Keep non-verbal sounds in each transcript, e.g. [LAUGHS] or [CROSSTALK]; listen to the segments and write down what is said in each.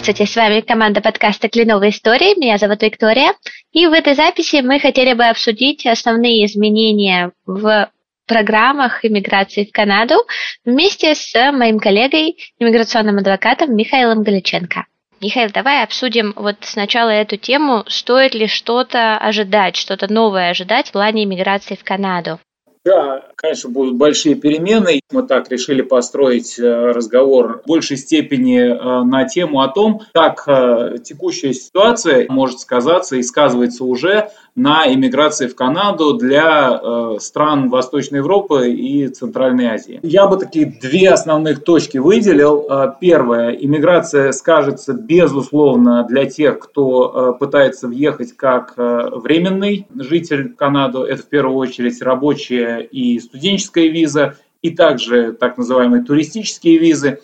Здравствуйте, с вами команда подкаста «Кленовые истории». Меня зовут Виктория. И в этой записи мы хотели бы обсудить основные изменения в программах иммиграции в Канаду вместе с моим коллегой, иммиграционным адвокатом Михаилом Галиченко. Михаил, давай обсудим вот сначала эту тему. Стоит ли что-то ожидать, что-то новое ожидать в плане иммиграции в Канаду? Да, конечно, будут большие перемены. Мы так решили построить э, разговор в большей степени э, на тему о том, как э, текущая ситуация может сказаться и сказывается уже на иммиграции в Канаду для стран Восточной Европы и Центральной Азии. Я бы такие две основных точки выделил. Первое, иммиграция скажется безусловно для тех, кто пытается въехать как временный житель Канады. Это в первую очередь рабочие и студенческая виза, и также так называемые туристические визы.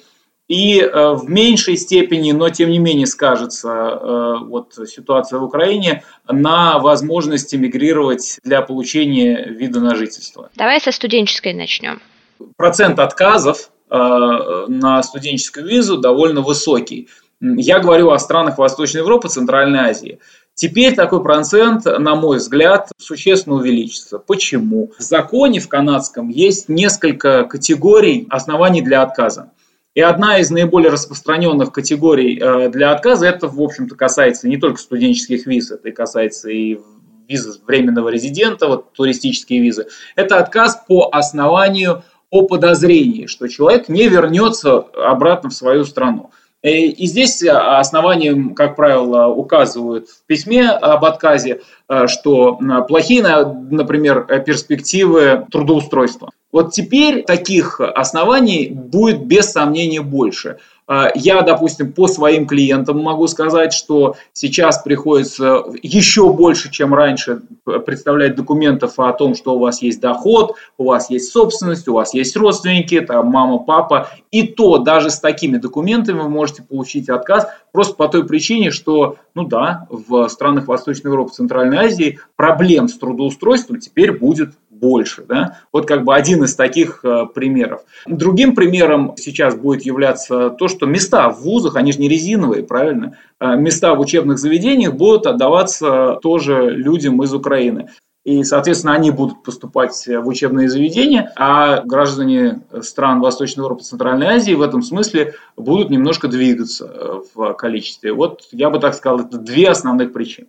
И э, в меньшей степени, но тем не менее скажется э, вот ситуация в Украине на возможности мигрировать для получения вида на жительство. Давай со студенческой начнем. Процент отказов э, на студенческую визу довольно высокий. Я говорю о странах Восточной Европы, Центральной Азии. Теперь такой процент, на мой взгляд, существенно увеличится. Почему? В законе в канадском есть несколько категорий оснований для отказа. И одна из наиболее распространенных категорий э, для отказа, это, в общем-то, касается не только студенческих виз, это касается и визы временного резидента, вот туристические визы. Это отказ по основанию о подозрении, что человек не вернется обратно в свою страну. Э, и здесь э, основанием, как правило, указывают в письме об отказе, э, что плохие, например, перспективы трудоустройства. Вот теперь таких оснований будет без сомнения больше. А, я, допустим, по своим клиентам могу сказать, что сейчас приходится еще больше, чем раньше, представлять документов о том, что у вас есть доход, у вас есть собственность, у вас есть родственники, там мама, папа. И то даже с такими документами вы можете получить отказ просто по той причине, что, ну да, в странах Восточной Европы, Центральной Азии проблем с трудоустройством теперь будет больше. Да? Вот как бы один из таких э, примеров. Другим примером сейчас будет являться то, что места в вузах, они же не резиновые, правильно? Э, места в учебных заведениях будут отдаваться тоже людям из Украины. И, соответственно, они будут поступать в учебные заведения, а граждане стран Восточной Европы, Центральной Азии в этом смысле будут немножко двигаться э, в количестве. Вот я бы так сказал, это две основных причины.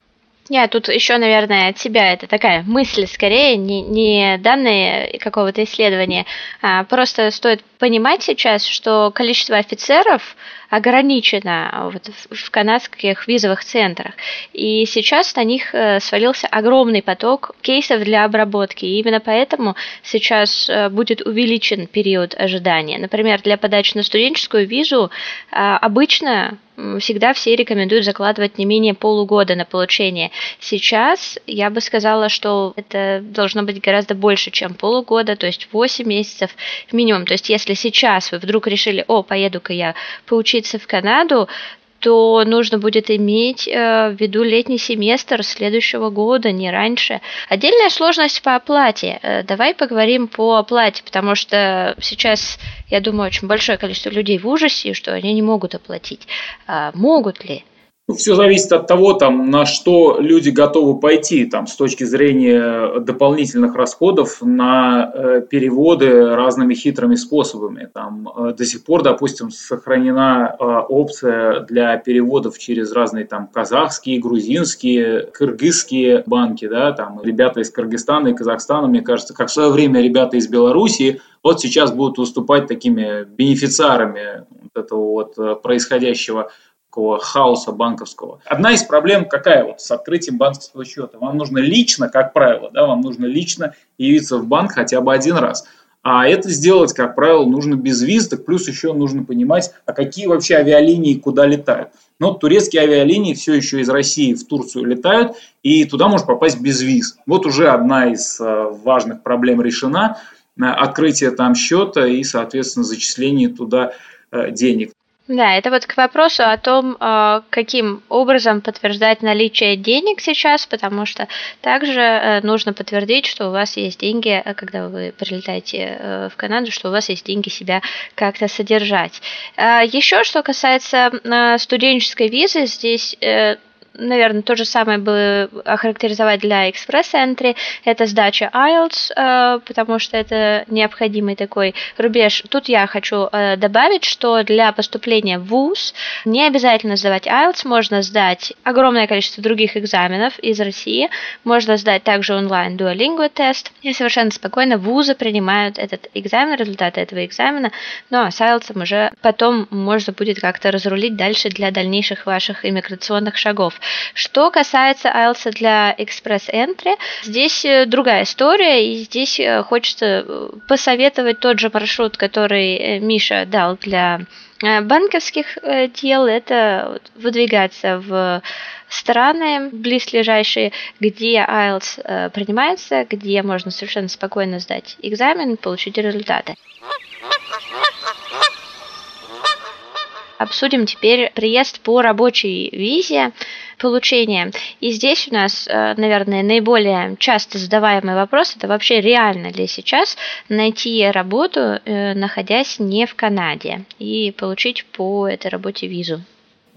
Нет, тут еще, наверное, от тебя это такая мысль скорее, не, не данные какого-то исследования. А просто стоит понимать сейчас, что количество офицеров ограничено вот в канадских визовых центрах. И сейчас на них э, свалился огромный поток кейсов для обработки. И именно поэтому сейчас э, будет увеличен период ожидания. Например, для подачи на студенческую визу а, обычно всегда все рекомендуют закладывать не менее полугода на получение. Сейчас я бы сказала, что это должно быть гораздо больше, чем полугода, то есть 8 месяцев минимум. То есть если сейчас вы вдруг решили, о, поеду-ка я поучиться в Канаду, то нужно будет иметь э, в виду летний семестр следующего года, не раньше. Отдельная сложность по оплате. Э, давай поговорим по оплате, потому что сейчас, я думаю, очень большое количество людей в ужасе, что они не могут оплатить. А могут ли? Ну, Все зависит от того, там, на что люди готовы пойти там, с точки зрения дополнительных расходов на э, переводы разными хитрыми способами. Там, э, до сих пор, допустим, сохранена э, опция для переводов через разные там, казахские, грузинские, кыргызские банки. Да, там, ребята из Кыргызстана и Казахстана, мне кажется, как в свое время ребята из Белоруссии, вот сейчас будут выступать такими бенефициарами вот этого вот э, происходящего такого хаоса банковского. Одна из проблем какая вот с открытием банковского счета? Вам нужно лично, как правило, да, вам нужно лично явиться в банк хотя бы один раз. А это сделать, как правило, нужно без виз, плюс еще нужно понимать, а какие вообще авиалинии куда летают. Но турецкие авиалинии все еще из России в Турцию летают, и туда можно попасть без виз. Вот уже одна из э, важных проблем решена. Открытие там счета и, соответственно, зачисление туда э, денег. Да, это вот к вопросу о том, э, каким образом подтверждать наличие денег сейчас, потому что также э, нужно подтвердить, что у вас есть деньги, э, когда вы прилетаете в Канаду, что у вас есть деньги себя как-то содержать. Еще что касается студенческой визы, здесь наверное, то же самое бы охарактеризовать для экспресс-энтри. Это сдача IELTS, э, потому что это необходимый такой рубеж. Тут я хочу э, добавить, что для поступления в ВУЗ не обязательно сдавать IELTS, можно сдать огромное количество других экзаменов из России, можно сдать также онлайн Duolingo тест, и совершенно спокойно вузы принимают этот экзамен, результаты этого экзамена, ну а с IELTS уже потом можно будет как-то разрулить дальше для дальнейших ваших иммиграционных шагов. Что касается IELTS для Express Entry, здесь э, другая история, и здесь э, хочется э, посоветовать тот же маршрут, который Миша дал для банковских дел, это выдвигаться в страны близлежащие, где IELTS принимается, где можно совершенно спокойно сдать экзамен, получить результаты. Обсудим теперь приезд по рабочей визе, получения. И здесь у нас, э, наверное, наиболее часто задаваемый вопрос, это вообще реально ли сейчас найти работу, э, находясь не в Канаде, и получить по этой работе визу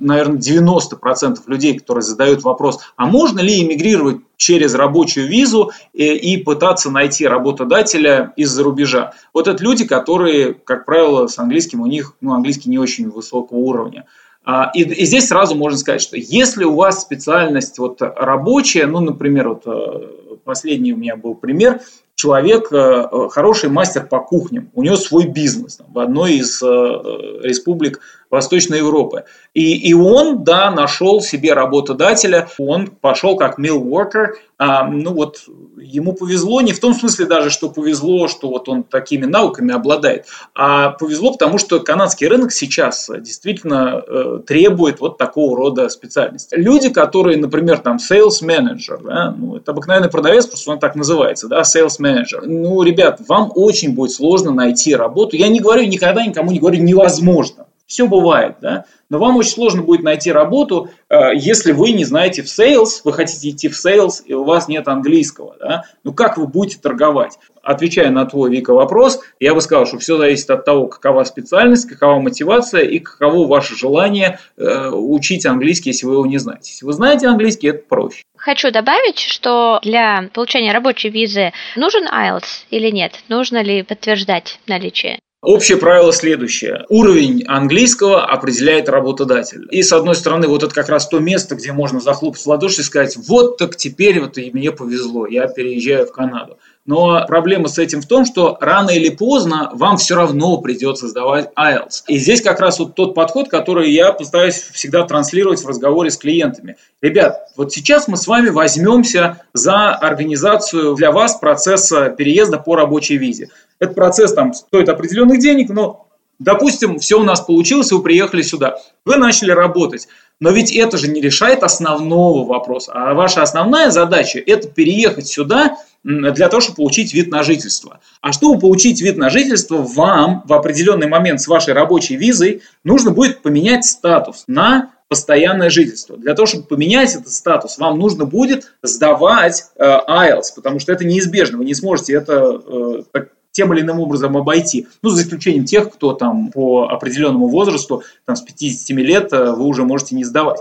наверное, 90% людей, которые задают вопрос, а можно ли эмигрировать через рабочую визу и, и пытаться найти работодателя из-за рубежа. Вот это люди, которые, как правило, с английским у них, ну, английский не очень высокого уровня. А, и, и здесь сразу можно сказать, что если у вас специальность вот рабочая, ну, например, вот э, последний у меня был пример, человек э, хороший мастер по кухням, у него свой бизнес в одной из республик Восточной Европы. И, и он, да, нашел себе работодателя, он пошел как mill worker, ну вот ему повезло, не в том смысле даже, что повезло, что вот он такими науками обладает, а повезло, потому что канадский рынок сейчас действительно э, требует вот такого рода специальности. Люди, которые, например, там sales manager, да, ну, это обыкновенный продавец, просто он так называется, да, sales manager. Ну, ребят, вам очень будет сложно найти работу. Я не говорю, никогда никому не говорю невозможно. Все бывает, да. Но вам очень сложно будет найти работу, э, если вы не знаете в sales, вы хотите идти в sales, и у вас нет английского. Да? Ну как вы будете торговать? Отвечая на твой, Вика, вопрос, я бы сказал, что все зависит от того, какова специальность, какова мотивация и каково ваше желание э, учить английский, если вы его не знаете. Если вы знаете английский, это проще. Хочу добавить, что для получения рабочей визы нужен IELTS или нет? Нужно ли подтверждать наличие? Общее правило следующее. Уровень английского определяет работодатель. И с одной стороны, вот это как раз то место, где можно захлопать в ладоши и сказать, вот так теперь вот и мне повезло, я переезжаю в Канаду. Но проблема с этим в том, что рано или поздно вам все равно придется сдавать IELTS. И здесь как раз вот тот подход, который я постараюсь всегда транслировать в разговоре с клиентами. Ребят, вот сейчас мы с вами возьмемся за организацию для вас процесса переезда по рабочей визе. Этот процесс там стоит определенных денег, но Допустим, все у нас получилось, вы приехали сюда, вы начали работать. Но ведь это же не решает основного вопроса. А ваша основная задача – это переехать сюда для того, чтобы получить вид на жительство. А чтобы получить вид на жительство, вам в определенный момент с вашей рабочей визой нужно будет поменять статус на постоянное жительство. Для того, чтобы поменять этот статус, вам нужно будет сдавать э, IELTS, потому что это неизбежно. Вы не сможете это э, тем или иным образом обойти. Ну, за исключением тех, кто там по определенному возрасту, там с 57 лет, э, вы уже можете не сдавать.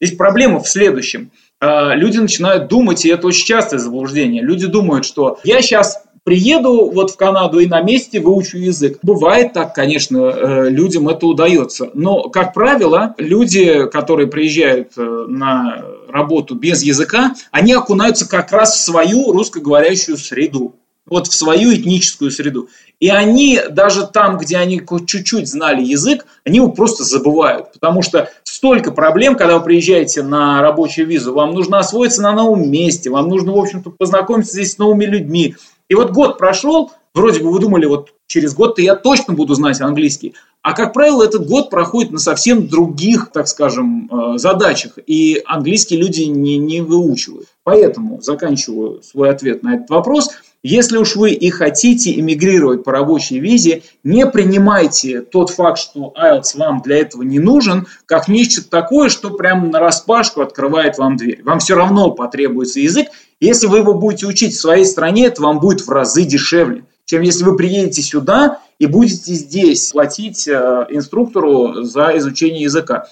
Здесь проблема в следующем. Э, люди начинают думать, и это очень частое заблуждение. Люди думают, что я сейчас приеду вот в Канаду и на месте выучу язык. Бывает так, конечно, э, людям это удается. Но, как правило, люди, которые приезжают на работу без языка, они окунаются как раз в свою русскоговорящую среду вот в свою этническую среду. И они даже там, где они чуть-чуть знали язык, они его просто забывают. Потому что столько проблем, когда вы приезжаете на рабочую визу. Вам нужно освоиться на новом месте, вам нужно, в общем-то, познакомиться здесь с новыми людьми. И вот год прошел, вроде бы вы думали, вот через год-то я точно буду знать английский. А, как правило, этот год проходит на совсем других, так скажем, э, задачах, и английский люди не, не выучивают. Поэтому заканчиваю свой ответ на этот вопрос – Если уж вы и хотите эмигрировать по рабочей визе, не принимайте тот факт, что IELTS вам для этого не нужен, как нечто такое, что прямо на распашку открывает вам дверь. Вам все равно потребуется язык. Если вы его будете учить в своей стране, это вам будет в разы дешевле, чем если вы приедете сюда и будете здесь платить э, инструктору за изучение языка.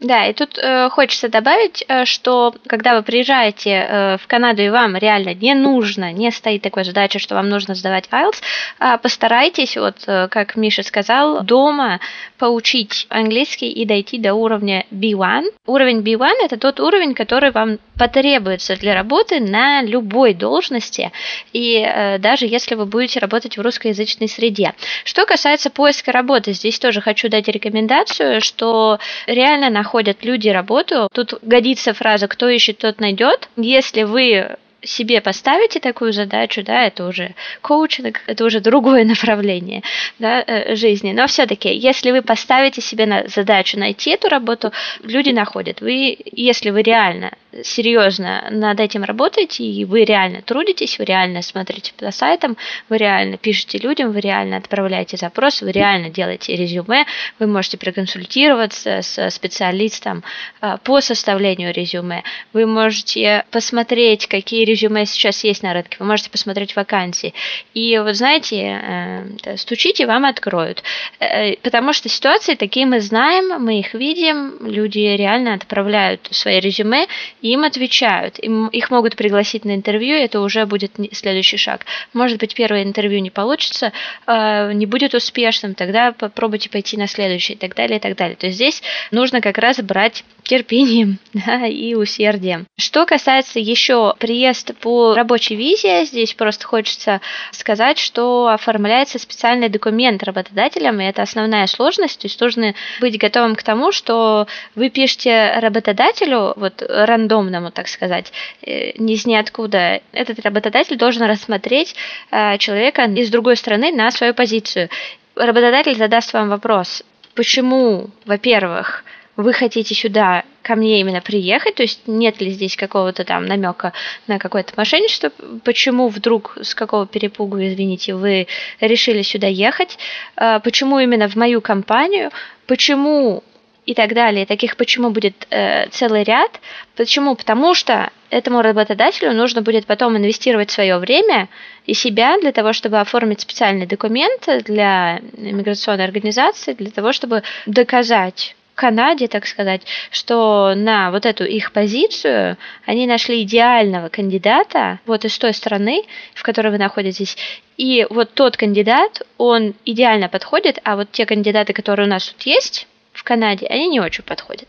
Да, и тут э, хочется добавить, э, что когда вы приезжаете э, в Канаду и вам реально не нужно, не стоит такой задача, что вам нужно сдавать IELTS, э, постарайтесь, вот э, как Миша сказал, дома поучить английский и дойти до уровня B1. Уровень B1 – это тот уровень, который вам потребуется для работы на любой должности, и э, даже если вы будете работать в русскоязычной среде. Что касается поиска работы, здесь тоже хочу дать рекомендацию, что реально находят люди работу. Тут годится фраза «кто ищет, тот найдет». Если вы себе поставите такую задачу, да, это уже коучинг, это уже другое [LAUGHS] направление да, э, жизни. Но все-таки, если вы поставите себе на задачу найти эту работу, люди находят. Вы, если вы реально серьезно над этим работаете, и вы реально трудитесь, вы реально смотрите по сайтам, вы реально пишете людям, вы реально отправляете запрос, вы реально делаете резюме, вы можете проконсультироваться с специалистом э, по составлению резюме, вы можете посмотреть, какие резюме сейчас есть на рынке, вы можете посмотреть вакансии. И вот знаете, э, стучите, вам откроют. Э, потому что ситуации такие мы знаем, мы их видим, люди реально отправляют свои резюме, им отвечают. Им, их могут пригласить на интервью, это уже будет следующий шаг. Может быть, первое интервью не получится, э, не будет успешным, тогда попробуйте пойти на следующее, и так далее, и так далее. То есть здесь нужно как раз брать терпением [LAUGHS] да, и усердием. Что касается еще приезда по рабочей визе, здесь просто хочется сказать, что оформляется специальный документ работодателям, и это основная сложность, то есть нужно быть готовым к тому, что вы пишете работодателю, вот рандомному, так сказать, э, ни из ниоткуда, этот работодатель должен рассмотреть э, человека из другой страны на свою позицию. Работодатель задаст вам вопрос, почему, во-первых, вы хотите сюда ко мне именно приехать, то есть нет ли здесь какого-то там намека на какое-то мошенничество, почему вдруг, с какого перепугу, извините, вы решили сюда ехать, а, почему именно в мою компанию, почему и так далее. Таких почему будет э, целый ряд. Почему? Потому что этому работодателю нужно будет потом инвестировать свое время и себя для того, чтобы оформить специальный документ для иммиграционной организации, для того, чтобы доказать Канаде, так сказать, что на вот эту их позицию они нашли идеального кандидата вот из той страны, в которой вы находитесь. И вот тот кандидат, он идеально подходит, а вот те кандидаты, которые у нас тут есть, Канаде, они не очень подходят.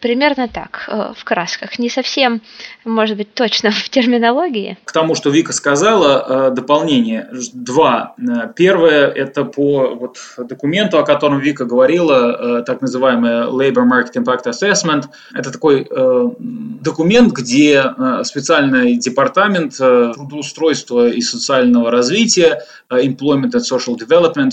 Примерно так, э, в красках. Не совсем, может быть, точно в терминологии. К тому, что Вика сказала, э, дополнение. Два. Э, первое – это по вот документу, о котором Вика говорила, так называемый Labor Market Impact Assessment. Это такой документ, где специальный департамент трудоустройства и социального развития, Employment and Social Development,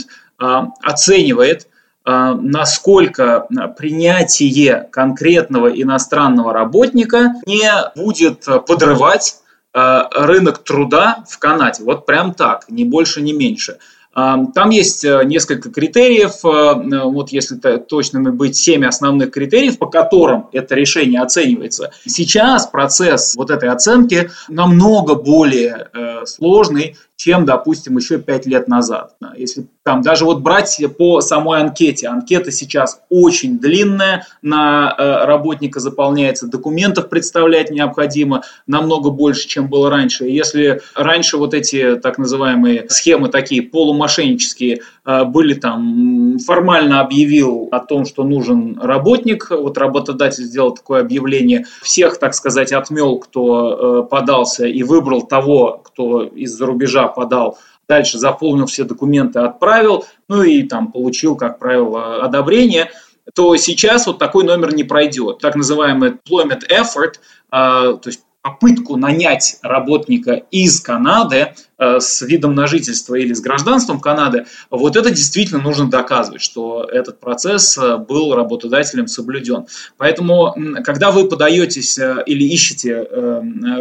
оценивает – насколько принятие конкретного иностранного работника не будет подрывать а, рынок труда в Канаде. Вот прям так, ни больше, ни меньше. А, там есть э, несколько критериев, э, вот если точными быть, семь основных критериев, по которым это решение оценивается. Сейчас процесс вот этой оценки намного более э, сложный, чем, допустим, еще пять лет назад. Если там даже вот брать по самой анкете, анкета сейчас очень длинная, на э, работника заполняется, документов представлять необходимо намного больше, чем было раньше. Если раньше вот эти так называемые схемы такие полумошеннические были там, формально объявил о том, что нужен работник, вот работодатель сделал такое объявление, всех, так сказать, отмел, кто э, подался и выбрал того, кто из-за рубежа подал, дальше заполнил все документы, отправил, ну и там получил, как правило, одобрение, то сейчас вот такой номер не пройдет. Так называемый employment effort, а, то есть попытку нанять работника из Канады э, с видом на жительство или с гражданством Канады, вот это действительно нужно доказывать, что этот процесс э, был работодателем соблюден. Поэтому, когда вы подаетесь э, или ищете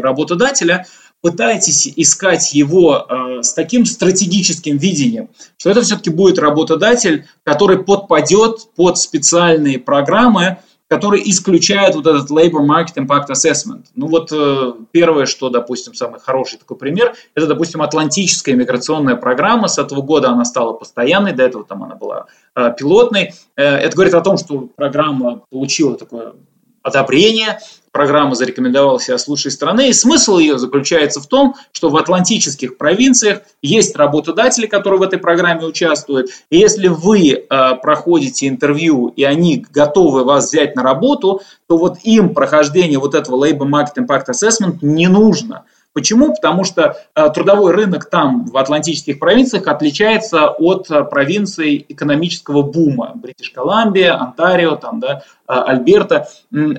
работодателя, пытайтесь искать его с таким стратегическим видением, что это все-таки будет работодатель, который подпадет под специальные программы, которые исключают вот этот Labor Market Impact Assessment. Ну вот э, первое, что, допустим, самый хороший такой пример, это, допустим, Атлантическая миграционная программа. С этого года она стала постоянной, до этого там она была э, пилотной. Э, это говорит о том, что программа получила такое одобрение, программа зарекомендовала себя с лучшей стороны, и смысл ее заключается в том, что в атлантических провинциях есть работодатели, которые в этой программе участвуют, и если вы э, проходите интервью, и они готовы вас взять на работу, то вот им прохождение вот этого Labor Market Impact Assessment не нужно – Почему? Потому что э, трудовой рынок там, в атлантических провинциях, отличается от э, провинций экономического бума. Бритиш Колумбия, Онтарио, там, да, э, Альберта.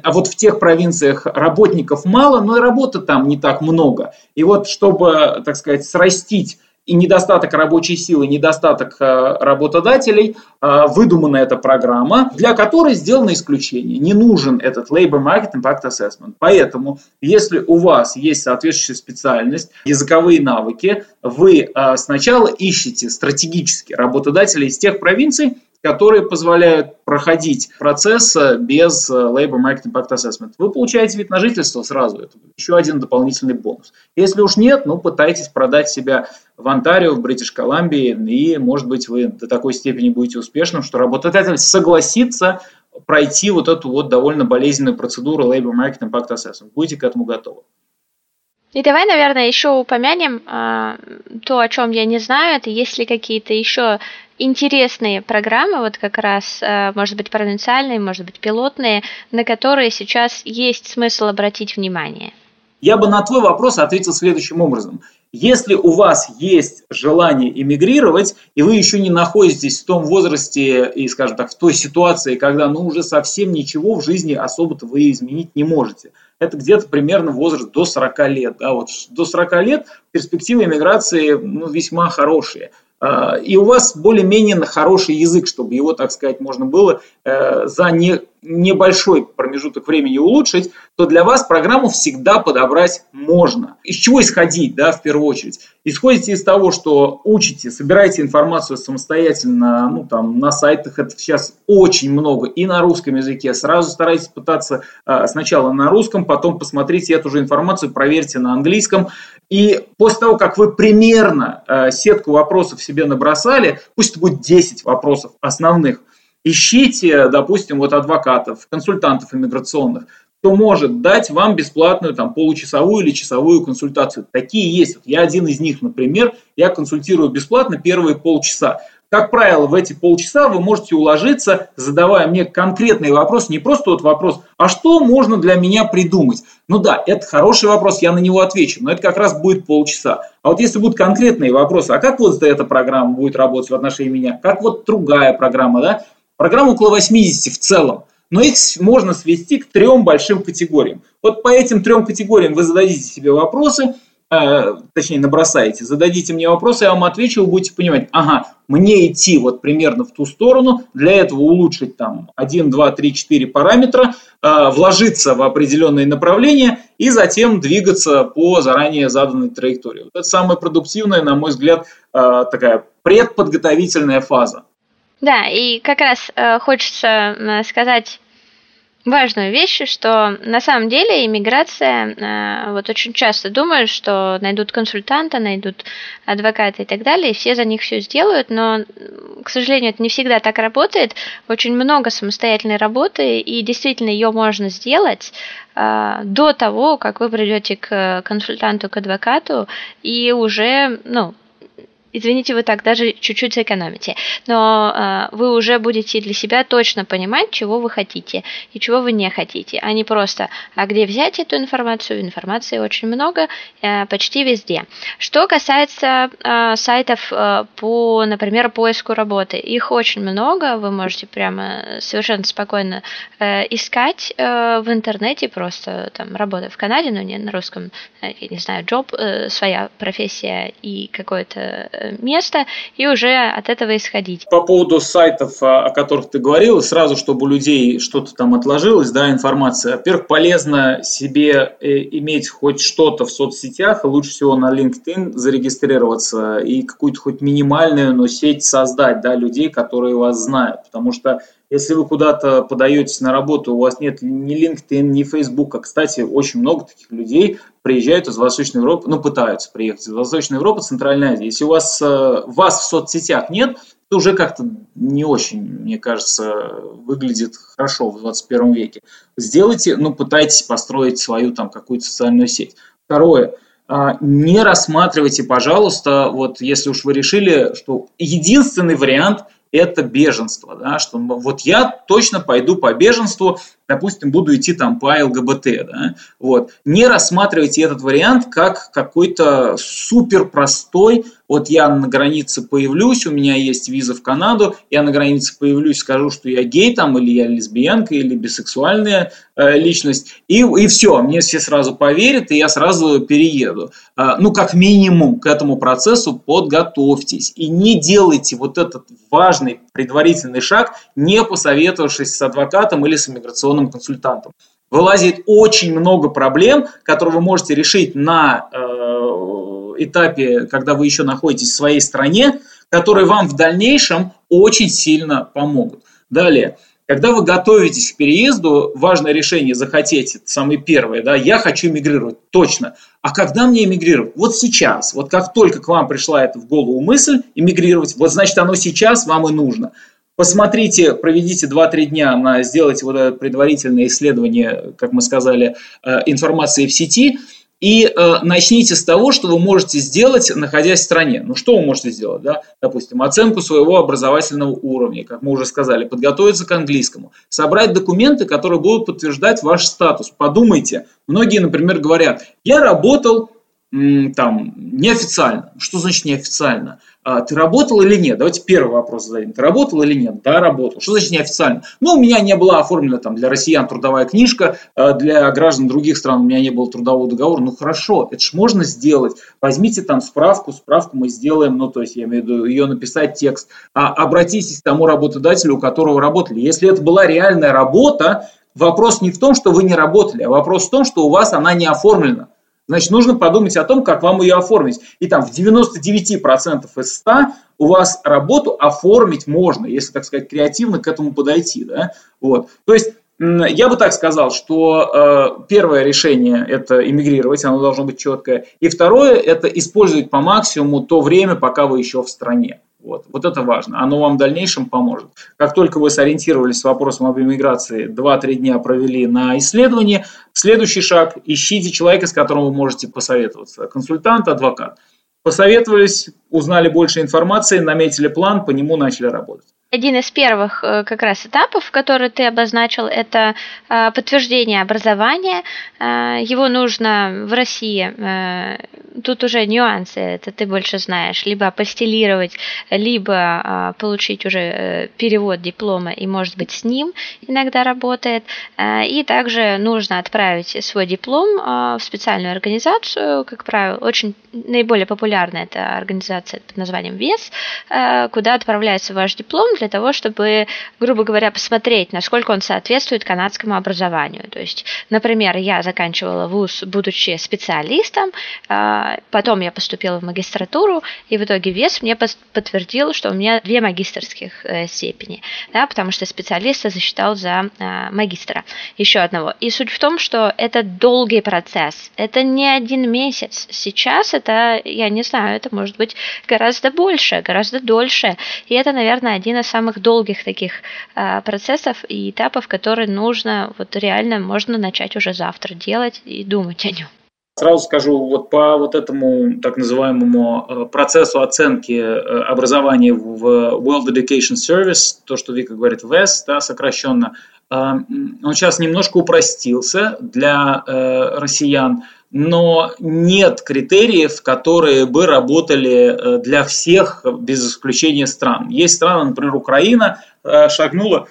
А вот в тех провинциях работников мало, но и работы там не так много. И вот чтобы, так сказать, срастить и недостаток рабочей силы, недостаток э, работодателей, э, выдумана эта программа, для которой сделано исключение. Не нужен этот Labor Market Impact Assessment. Поэтому, если у вас есть соответствующая специальность, языковые навыки, вы э, сначала ищете стратегически работодателей из тех провинций, которые позволяют проходить процесс без Labor Market Impact Assessment. Вы получаете вид на жительство сразу, это еще один дополнительный бонус. Если уж нет, ну пытайтесь продать себя в Онтарио, в Бритиш Колумбии, и, может быть, вы до такой степени будете успешным, что работодатель согласится пройти вот эту вот довольно болезненную процедуру Labor Market Impact Assessment. Будете к этому готовы. И давай, наверное, еще упомянем э, то, о чем я не знаю, это есть ли какие-то еще интересные программы, вот как раз, э, может быть, провинциальные, может быть, пилотные, на которые сейчас есть смысл обратить внимание. Я бы на твой вопрос ответил следующим образом. Если у вас есть желание эмигрировать, и вы еще не находитесь в том возрасте и, скажем так, в той ситуации, когда ну, уже совсем ничего в жизни особо-то вы изменить не можете. Это где-то примерно возраст до 40 лет. Да, вот до 40 лет перспективы эмиграции ну, весьма хорошие. А, и у вас более-менее хороший язык, чтобы его, так сказать, можно было э, за не, небольшой промежуток времени улучшить, то для вас программу всегда подобрать можно. Из чего исходить, да, в первую очередь? Исходите из того, что учите, собираете информацию самостоятельно, ну, там, на сайтах это сейчас очень много, и на русском языке. Сразу старайтесь пытаться э, сначала на русском, потом посмотрите эту же информацию, проверьте на английском. И после того, как вы примерно э, сетку вопросов себе набросали, пусть это будет 10 вопросов основных, ищите, допустим, вот адвокатов, консультантов иммиграционных, кто может дать вам бесплатную там, получасовую или часовую консультацию. Такие есть. Я один из них, например, я консультирую бесплатно первые полчаса. Как правило, в эти полчаса вы можете уложиться, задавая мне конкретный вопрос, не просто вот вопрос, а что можно для меня придумать? Ну да, это хороший вопрос, я на него отвечу, но это как раз будет полчаса. А вот если будут конкретные вопросы, а как вот эта программа будет работать в отношении меня, как вот другая программа, да? Программа около 80 в целом, но их можно свести к трем большим категориям. Вот по этим трем категориям вы зададите себе вопросы – э, точнее, набросаете, зададите мне вопросы, я вам отвечу, вы будете понимать, ага, мне идти вот примерно в ту сторону, для этого улучшить там 1, 2, 3, 4 параметра, э, вложиться в определенные направления и затем двигаться по заранее заданной траектории. Вот это самая продуктивная, на мой взгляд, э, такая предподготовительная фаза. Да, и как раз э, хочется сказать важную вещь, что на самом деле иммиграция, э, вот очень часто думают, что найдут консультанта, найдут адвоката и так далее, и все за них все сделают, но, к сожалению, это не всегда так работает. Очень много самостоятельной работы, и действительно ее можно сделать э, до того, как вы придете к консультанту, к адвокату, и уже, ну, извините, вы так даже чуть-чуть сэкономите, но э, вы уже будете для себя точно понимать, чего вы хотите и чего вы не хотите, а не просто, а где взять эту информацию, информации очень много, э, почти везде. Что касается э, сайтов э, по, например, поиску работы, их очень много, вы можете прямо совершенно спокойно э, искать э, в интернете просто там работа в Канаде, но не на русском, э, я не знаю, job, э, своя профессия и какой-то э, место и уже от этого исходить. По поводу сайтов, о которых ты говорил, сразу, чтобы у людей что-то там отложилось, да, информация. Во-первых, полезно себе иметь хоть что-то в соцсетях, лучше всего на LinkedIn зарегистрироваться и какую-то хоть минимальную, но сеть создать, да, людей, которые вас знают, потому что если вы куда-то подаетесь на работу, у вас нет ни LinkedIn, ни Facebook. А, кстати, очень много таких людей приезжают из Восточной Европы, ну, пытаются приехать из Восточной Европы, Центральной Азии. Если у вас, э, вас в соцсетях нет, то уже как-то не очень, мне кажется, выглядит хорошо в 21 веке. Сделайте, ну, пытайтесь построить свою там какую-то социальную сеть. Второе, а, не рассматривайте, пожалуйста, вот если уж вы решили, что единственный вариант – это беженство, да, что вот я точно пойду по беженству, допустим, буду идти там по ЛГБТ, да, вот. Не рассматривайте этот вариант как какой-то супер простой, вот я на границе появлюсь, у меня есть виза в Канаду, я на границе появлюсь, скажу, что я гей там, или я лесбиянка, или бисексуальная э, личность, и, и все, мне все сразу поверят, и я сразу перееду. Э, ну, как минимум, к этому процессу подготовьтесь, и не делайте вот этот важный предварительный шаг, не посоветовавшись с адвокатом или с иммиграционным консультантом. Вылазит очень много проблем, которые вы можете решить на э, этапе, когда вы еще находитесь в своей стране, которые вам в дальнейшем очень сильно помогут. Далее, когда вы готовитесь к переезду, важное решение захотеть, это самое первое, да, я хочу эмигрировать, точно. А когда мне эмигрировать? Вот сейчас, вот как только к вам пришла эта в голову мысль эмигрировать, вот значит оно сейчас вам и нужно. Посмотрите, проведите 2-3 дня на сделайте вот это предварительное исследование, как мы сказали, э, информации в сети – и э, начните с того, что вы можете сделать, находясь в стране. Ну, что вы можете сделать? Да? Допустим, оценку своего образовательного уровня, как мы уже сказали, подготовиться к английскому, собрать документы, которые будут подтверждать ваш статус. Подумайте. Многие, например, говорят, я работал там неофициально. Что значит неофициально? А, ты работал или нет? Давайте первый вопрос зададим. Ты работал или нет? Да, работал. Что значит неофициально? Ну, у меня не была оформлена там для россиян трудовая книжка, а, для граждан других стран у меня не было трудового договора. Ну, хорошо, это же можно сделать. Возьмите там справку, справку мы сделаем, ну, то есть, я имею в виду, ее написать текст. А обратитесь к тому работодателю, у которого работали. Если это была реальная работа, вопрос не в том, что вы не работали, а вопрос в том, что у вас она не оформлена. Значит, нужно подумать о том, как вам ее оформить. И там в 99% из 100 у вас работу оформить можно, если, так сказать, креативно к этому подойти. Да? Вот. То есть я бы так сказал, что э, первое решение – это эмигрировать, оно должно быть четкое. И второе – это использовать по максимуму то время, пока вы еще в стране. Вот. вот это важно. Оно вам в дальнейшем поможет. Как только вы сориентировались с вопросом об иммиграции, 2-3 дня провели на исследование, следующий шаг – ищите человека, с которым вы можете посоветоваться. Консультант, адвокат. Посоветовались, узнали больше информации, наметили план, по нему начали работать. Один из первых э, как раз этапов, который ты обозначил, это э, подтверждение образования. Э, его нужно в России, тут уже нюансы, это ты больше знаешь, либо апостелировать, либо получить уже перевод диплома и, может быть, с ним иногда работает. И также нужно отправить свой диплом в специальную организацию, как правило, очень наиболее популярная эта организация под названием ВЕС, куда отправляется ваш диплом для того, чтобы, грубо говоря, посмотреть, насколько он соответствует канадскому образованию. То есть, например, я заканчивала вуз, будучи специалистом, а, потом я поступила в магистратуру, и в итоге ВЕС мне подтвердил, что у меня две магистрских э, степени, да, потому что специалиста засчитал за а, магистра еще одного. И суть в том, что это долгий процесс, это не один месяц. Сейчас это, я не знаю, это может быть гораздо больше, гораздо дольше. И это, наверное, один из самых долгих таких э, процессов и этапов, которые нужно, вот реально можно начать уже завтра делать и думать о нем. Сразу скажу, вот по вот этому так называемому э, процессу оценки э, образования в World Education Service, то, что Вика говорит, WES, да, сокращенно, он сейчас немножко упростился для россиян но нет критериев, которые бы работали э, для всех без исключения стран. Есть страны, например, Украина э, шагнула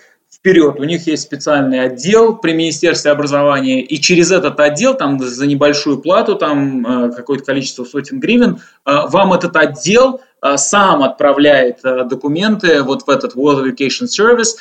вперед. У них есть специальный отдел при Министерстве образования, и через этот отдел, там за небольшую плату, там э, какое-то количество сотен гривен, вам этот отдел сам отправляет документы вот в этот World Education Service,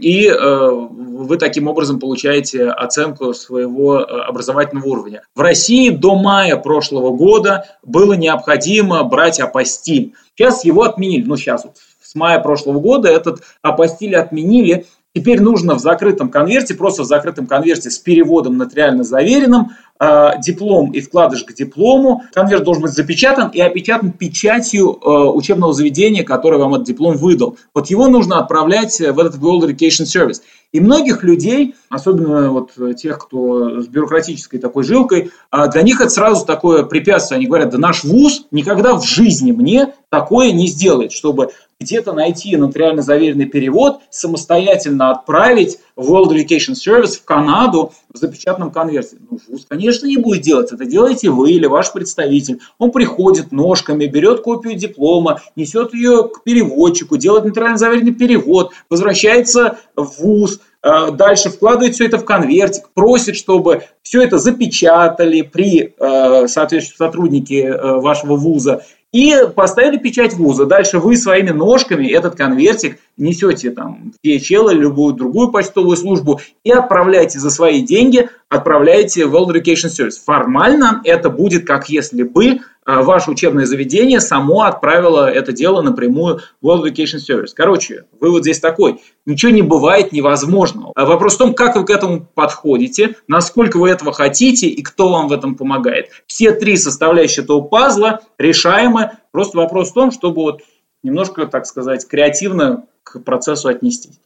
и вы таким образом получаете оценку своего образовательного уровня. В России до мая прошлого года было необходимо брать апостиль. Сейчас его отменили, ну сейчас вот с мая прошлого года этот апостиль отменили, Теперь нужно в закрытом конверте, просто в закрытом конверте с переводом нотариально заверенным, э, диплом и вкладыш к диплому. Конверт должен быть запечатан и опечатан печатью э, учебного заведения, которое вам этот диплом выдал. Вот его нужно отправлять в этот World Education Service. И многих людей, особенно вот тех, кто с бюрократической такой жилкой, э, для них это сразу такое препятствие. Они говорят, да наш вуз никогда в жизни мне такое не сделает, чтобы где-то найти нотариально заверенный перевод, самостоятельно отправить в World Education Service в Канаду в запечатанном конверте. Ну, ВУЗ, конечно, не будет делать. Это делаете вы или ваш представитель. Он приходит ножками, берет копию диплома, несет ее к переводчику, делает нотариально заверенный перевод, возвращается в ВУЗ, э, дальше вкладывает все это в конвертик, просит, чтобы все это запечатали при э, соответствующем сотруднике э, вашего вуза и поставили печать вуза. Дальше вы своими ножками этот конвертик несете там в DHL или любую другую почтовую службу и отправляете за свои деньги, отправляете в World Education Service. Формально это будет как если бы ваше учебное заведение само отправило это дело напрямую в World Education Service. Короче, вывод здесь такой. Ничего не бывает невозможного. А вопрос в том, как вы к этому подходите, насколько вы этого хотите и кто вам в этом помогает. Все три составляющие этого пазла решаемы. Просто вопрос в том, чтобы вот немножко, так сказать, креативно к процессу отнестись.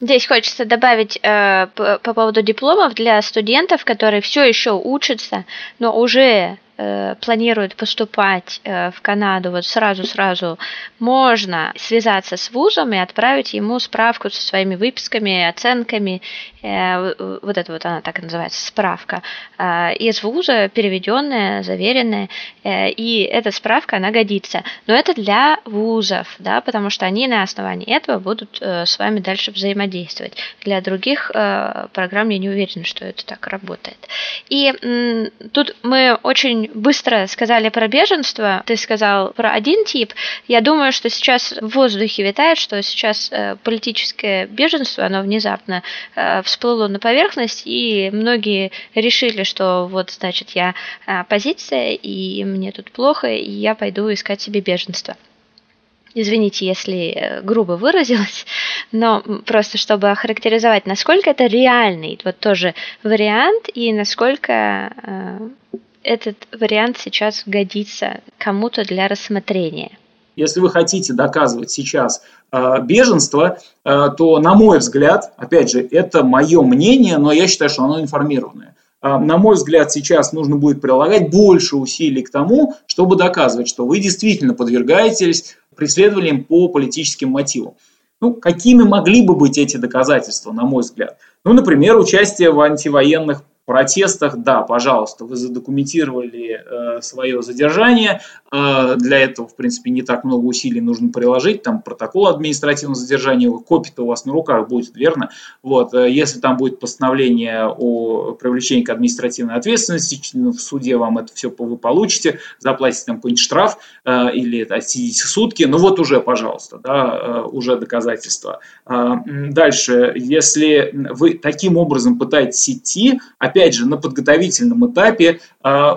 Здесь хочется добавить э, по, по поводу дипломов для студентов, которые все еще учатся, но уже Э, планирует поступать э, в Канаду вот сразу-сразу, можно связаться с вузом и отправить ему справку со своими выписками, оценками, вот это вот она так и называется, справка, из вуза, переведенная, заверенная, и эта справка, она годится. Но это для вузов, да, потому что они на основании этого будут с вами дальше взаимодействовать. Для других программ я не уверена, что это так работает. И тут мы очень быстро сказали про беженство, ты сказал про один тип. Я думаю, что сейчас в воздухе витает, что сейчас э, политическое беженство, оно внезапно э, всплыло на поверхность, и многие решили, что вот, значит, я оппозиция, и мне тут плохо, и я пойду искать себе беженство. Извините, если э, грубо выразилась, но просто чтобы охарактеризовать, насколько это реальный вот тоже вариант и насколько этот вариант сейчас годится кому-то для рассмотрения. Если вы хотите доказывать сейчас э, беженство, э, то, на мой взгляд, опять же, это мое мнение, но я считаю, что оно информированное. Э, на мой взгляд, сейчас нужно будет прилагать больше усилий к тому, чтобы доказывать, что вы действительно подвергаетесь преследованиям по политическим мотивам. Ну, какими могли бы быть эти доказательства, на мой взгляд? Ну, например, участие в антивоенных протестах, да, пожалуйста, вы задокументировали э, свое задержание. Э, для этого, в принципе, не так много усилий нужно приложить. Там протокол административного задержания, копия-то у вас на руках будет, верно? Вот, э, если там будет постановление о привлечении к административной ответственности, в суде вам это все вы получите, заплатите там какой-нибудь штраф э, или отсидите сутки, ну вот уже, пожалуйста, да, э, уже доказательства. Э, дальше, если вы таким образом пытаетесь идти, опять опять же, на подготовительном этапе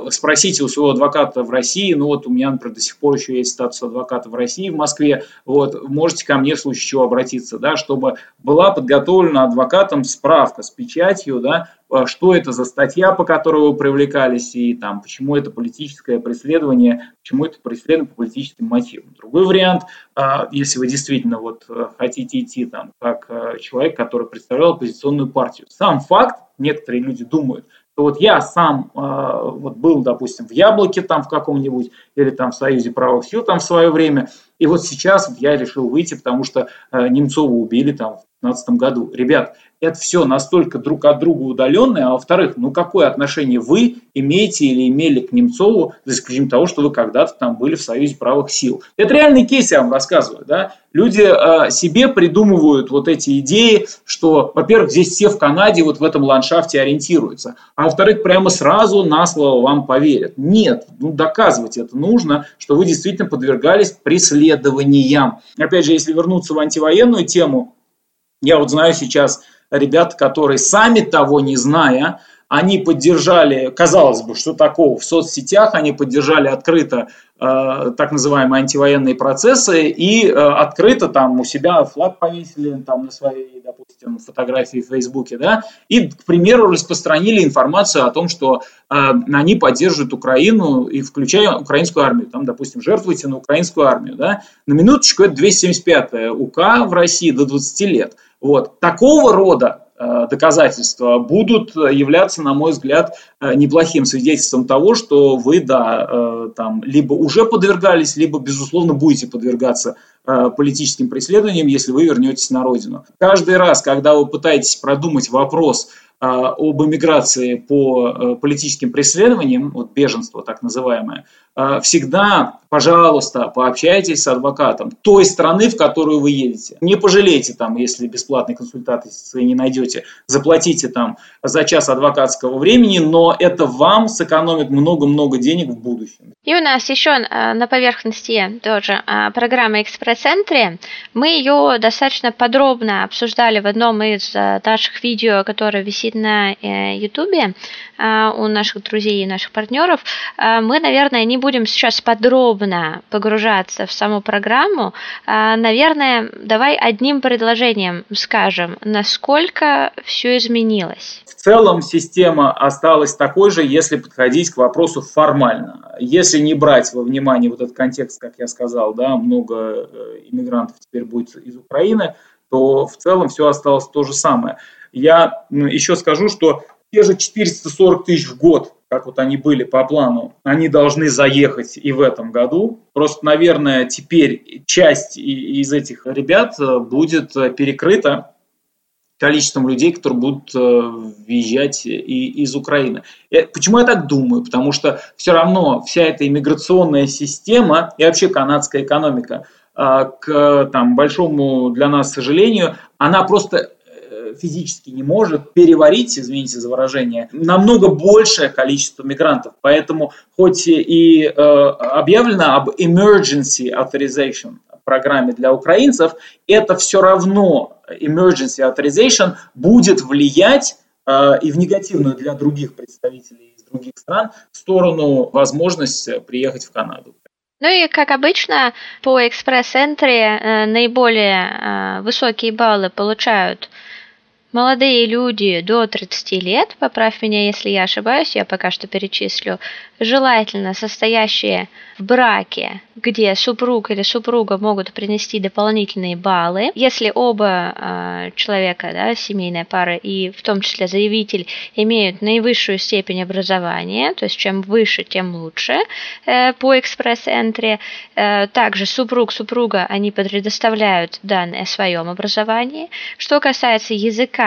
спросите у своего адвоката в России, ну вот у меня, например, до сих пор еще есть статус адвоката в России, в Москве, вот, можете ко мне в случае чего обратиться, да, чтобы была подготовлена адвокатом справка с печатью, да, а, что это за статья, по которой вы привлекались, и там, почему это политическое преследование, почему это преследование по политическим мотивам. Другой вариант, а, если вы действительно вот хотите идти там, как человек, который представлял оппозиционную партию. Сам факт некоторые люди думают, что вот я сам э, вот был, допустим, в Яблоке там в каком-нибудь, или там в Союзе правых сил там в свое время, и вот сейчас я решил выйти, потому что э, Немцова убили там 2015 году. Ребят, это все настолько друг от друга удаленное, а во-вторых, ну какое отношение вы имеете или имели к Немцову, за исключением того, что вы когда-то там были в Союзе правых сил. Это реальный кейс, я вам рассказываю. Да? Люди э, себе придумывают вот эти идеи, что, во-первых, здесь все в Канаде вот в этом ландшафте ориентируются, а во-вторых, прямо сразу на слово вам поверят. Нет, ну доказывать это нужно, что вы действительно подвергались преследованиям. Опять же, если вернуться в антивоенную тему, я вот знаю сейчас ребят, которые сами того не зная, они поддержали, казалось бы, что такого в соцсетях, они поддержали открыто э, так называемые антивоенные процессы и э, открыто там у себя флаг повесили там на своей, допустим, фотографии в Фейсбуке, да, и, к примеру, распространили информацию о том, что э, они поддерживают Украину и включая украинскую армию, там, допустим, жертвуйте на украинскую армию, да. На минуточку это 275 УК в России до 20 лет. Вот. Такого рода э, доказательства будут являться, на мой взгляд, э, неплохим свидетельством того, что вы, да, э, там, либо уже подвергались, либо, безусловно, будете подвергаться политическим преследованиям, если вы вернетесь на родину. Каждый раз, когда вы пытаетесь продумать вопрос об эмиграции по политическим преследованиям, вот беженство так называемое, всегда пожалуйста, пообщайтесь с адвокатом той страны, в которую вы едете. Не пожалейте там, если бесплатной консультации не найдете, заплатите там за час адвокатского времени, но это вам сэкономит много-много денег в будущем. И у нас еще э, на поверхности тоже э, программа «Экспресс-центре». Мы ее достаточно подробно обсуждали в одном из э, наших видео, которое висит на YouTube у наших друзей и наших партнеров. Мы, наверное, не будем сейчас подробно погружаться в саму программу, а, наверное, давай одним предложением скажем, насколько все изменилось. В целом система осталась такой же, если подходить к вопросу формально. Если не брать во внимание вот этот контекст, как я сказал, да, много э, иммигрантов теперь будет из Украины, то в целом все осталось то же самое. Я еще скажу, что те же 440 тысяч в год как вот они были по плану, они должны заехать и в этом году. Просто, наверное, теперь часть из этих ребят э, будет э, перекрыта количеством людей, которые будут э, въезжать и из Украины. Почему я так думаю? Потому что все равно вся эта иммиграционная система и вообще канадская экономика к там, большому для нас сожалению, она просто физически не может переварить, извините за выражение, намного большее количество мигрантов. Поэтому хоть и э, объявлено об emergency authorization программе для украинцев, это все равно emergency authorization будет влиять э, и в негативную для других представителей из других стран в сторону возможности приехать в Канаду. Ну и, как обычно, по экспресс-энтри э, наиболее э, высокие баллы получают Молодые люди до 30 лет, поправь меня, если я ошибаюсь, я пока что перечислю, желательно состоящие в браке, где супруг или супруга могут принести дополнительные баллы. Если оба э, человека, да, семейная пара и в том числе заявитель имеют наивысшую степень образования, то есть чем выше, тем лучше э, по экспресс-энтри. Э, также супруг, супруга, они предоставляют данные о своем образовании. Что касается языка,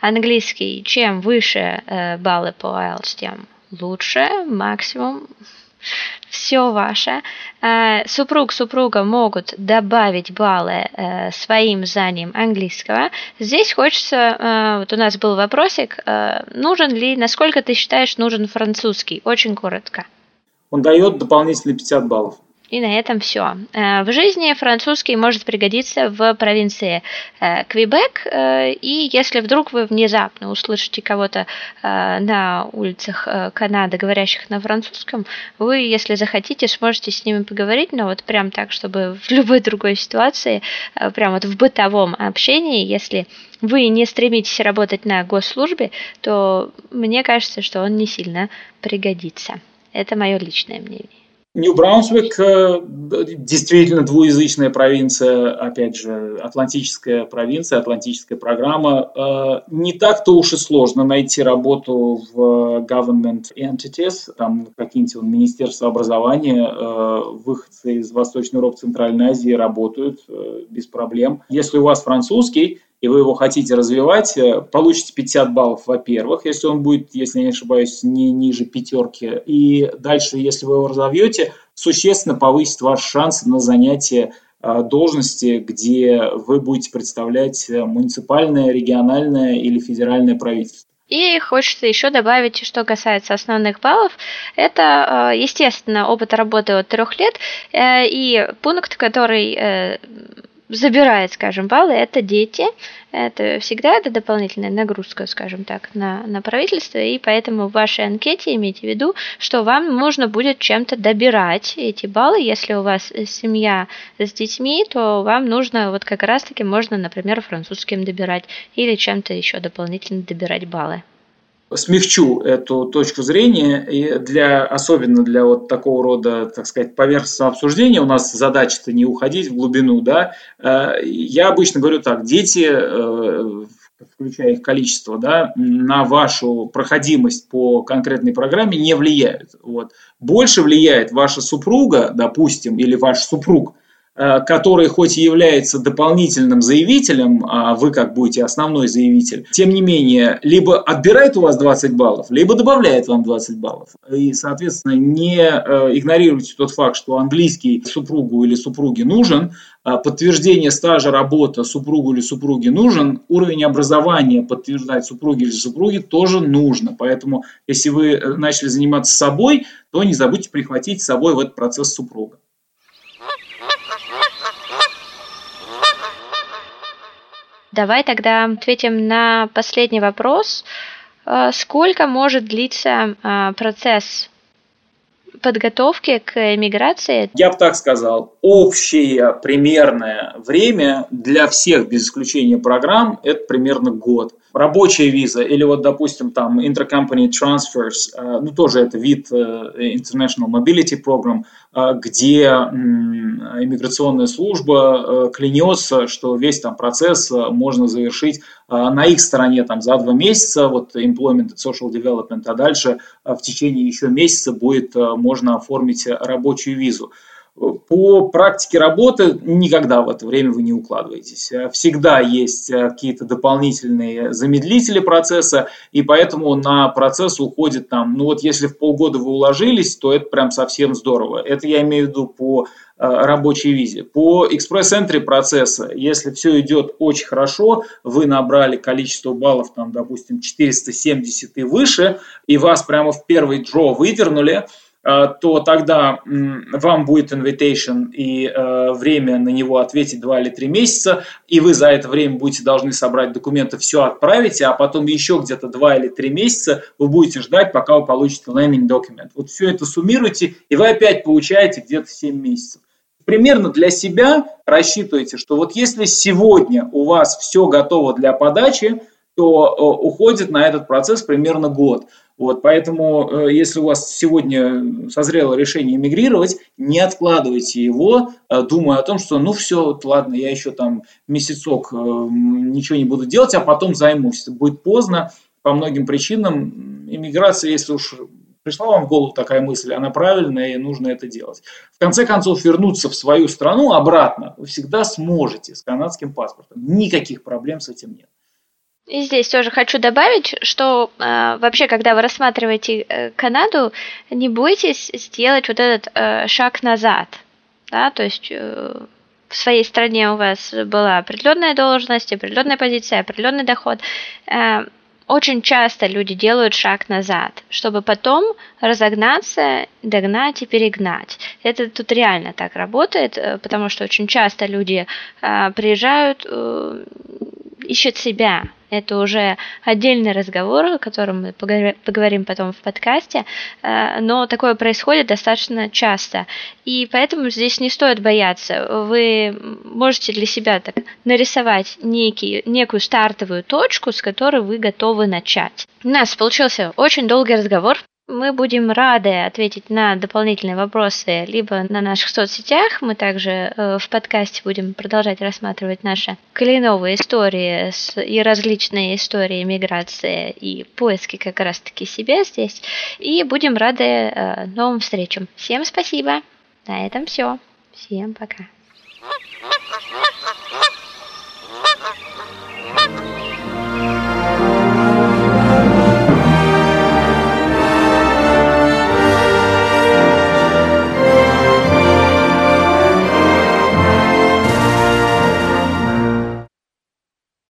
английский, чем выше э, баллы по IELTS, тем лучше, максимум [LAUGHS] все ваше. Э, супруг, супруга могут добавить баллы э, своим знаниям английского. Здесь хочется, э, вот у нас был вопросик, нужен ли, насколько ты считаешь, нужен французский? Очень коротко. Он дает дополнительные 50 баллов. И на этом все. Э, в жизни французский может пригодиться в провинции э, Квебек, э, и если вдруг вы внезапно услышите кого-то на улицах Канады, говорящих на французском, вы, если захотите, сможете с ними поговорить, но вот прям так, чтобы в любой другой ситуации, прям вот в бытовом общении, если вы не стремитесь работать на госслужбе, то мне кажется, что он не сильно пригодится. Это мое личное мнение. Нью-Браунсвик э, действительно двуязычная провинция, опять же, атлантическая провинция, атлантическая программа. Э, не так-то уж и сложно найти работу в government entities, там какие-нибудь министерства образования, э, выходцы из Восточной Европы, Центральной Азии работают без проблем. Если у вас французский, и вы его хотите развивать, э, получите 50 баллов, во-первых, если он будет, если я не ошибаюсь, не ниже пятерки. И дальше, если вы его разовьете, существенно повысит ваши шансы на занятие э, должности, где вы будете представлять э, муниципальное, региональное или федеральное правительство. И хочется еще добавить, что касается основных баллов, это, естественно, опыт работы от трех лет и пункт, который забирает, скажем, баллы, это дети. Это всегда это дополнительная нагрузка, скажем так, на, на правительство, и поэтому в вашей анкете имейте в виду, что вам нужно будет чем-то добирать эти баллы. Если у вас семья с детьми, то вам нужно вот как раз-таки можно, например, французским добирать или чем-то еще дополнительно добирать баллы смягчу эту точку зрения, и для, особенно для вот такого рода, так сказать, поверхностного обсуждения, у нас задача-то не уходить в глубину, да, э, я обычно говорю так, дети, э, включая их количество, да, на вашу проходимость по конкретной программе не влияют. Вот. Больше влияет ваша супруга, допустим, или ваш супруг – который хоть и является дополнительным заявителем, а вы как будете основной заявитель, тем не менее, либо отбирает у вас 20 баллов, либо добавляет вам 20 баллов. И, соответственно, не э, игнорируйте тот факт, что английский супругу или супруге нужен, а подтверждение стажа работы супругу или супруге нужен, уровень образования подтверждать супруге или супруге тоже нужно. Поэтому, если вы э, начали заниматься собой, то не забудьте прихватить с собой в этот процесс супруга. Давай тогда ответим на последний вопрос. Э, сколько может длиться э, процесс подготовки к эмиграции? Я бы так сказал, общее примерное время для всех, без исключения программ, это примерно год. Рабочая виза или вот, допустим, там intercompany transfers, э, ну тоже это вид International Mobility Program, где иммиграционная служба э, клянется, что весь там процесс э, можно завершить э, на их стороне там за два месяца, вот employment and social development, а дальше в течение еще месяца будет можно оформить рабочую визу. По практике работы никогда в это время вы не укладываетесь. Всегда есть какие-то дополнительные замедлители процесса, и поэтому на процесс уходит там, ну вот если в полгода вы уложились, то это прям совсем здорово. Это я имею в виду по Э, рабочей визе. По экспресс-энтри процесса, если все идет очень хорошо, вы набрали количество баллов, там, допустим, 470 и выше, и вас прямо в первый дро выдернули, Э, то тогда вам будет invitation и э, время на него ответить 2 или 3 месяца, и вы за это время будете должны собрать документы, все отправите, а потом еще где-то 2 или 3 месяца вы будете ждать, пока вы получите landing document. Вот все это суммируйте, и вы опять получаете где-то 7 месяцев. Примерно для себя рассчитывайте, что вот если сегодня у вас все готово для подачи, то э, уходит на этот процесс примерно год. Вот, поэтому, э, если у вас сегодня созрело решение эмигрировать, не откладывайте его, э, думая о том, что ну все, вот, ладно, я еще там месяцок ничего не буду делать, а потом займусь. Будет поздно по многим причинам. Иммиграция, если уж пришла вам в голову такая мысль, она правильная и нужно это делать. В конце концов, вернуться в свою страну обратно вы всегда сможете с канадским паспортом. Никаких проблем с этим нет. И здесь тоже хочу добавить, что э, вообще, когда вы рассматриваете э, Канаду, не бойтесь сделать вот этот э, шаг назад, да, то есть э, в своей стране у вас была определенная должность, определенная позиция, определенный доход. Э, очень часто люди делают шаг назад, чтобы потом разогнаться, догнать и перегнать. Это тут реально так работает, э, потому что очень часто люди э, приезжают, э, ищут себя, это уже отдельный разговор, о котором мы поговорим потом в подкасте, э, но такое происходит достаточно часто. И поэтому здесь не стоит бояться. Вы можете для себя так нарисовать некий, некую стартовую точку, с которой вы готовы начать. У нас получился очень долгий разговор. Мы будем рады ответить на дополнительные вопросы либо на наших соцсетях. Мы также э, в подкасте будем продолжать рассматривать наши кленовые истории и различные истории миграции и поиски как раз-таки себя здесь. И будем рады э, новым встречам. Всем спасибо. На этом все. Всем пока.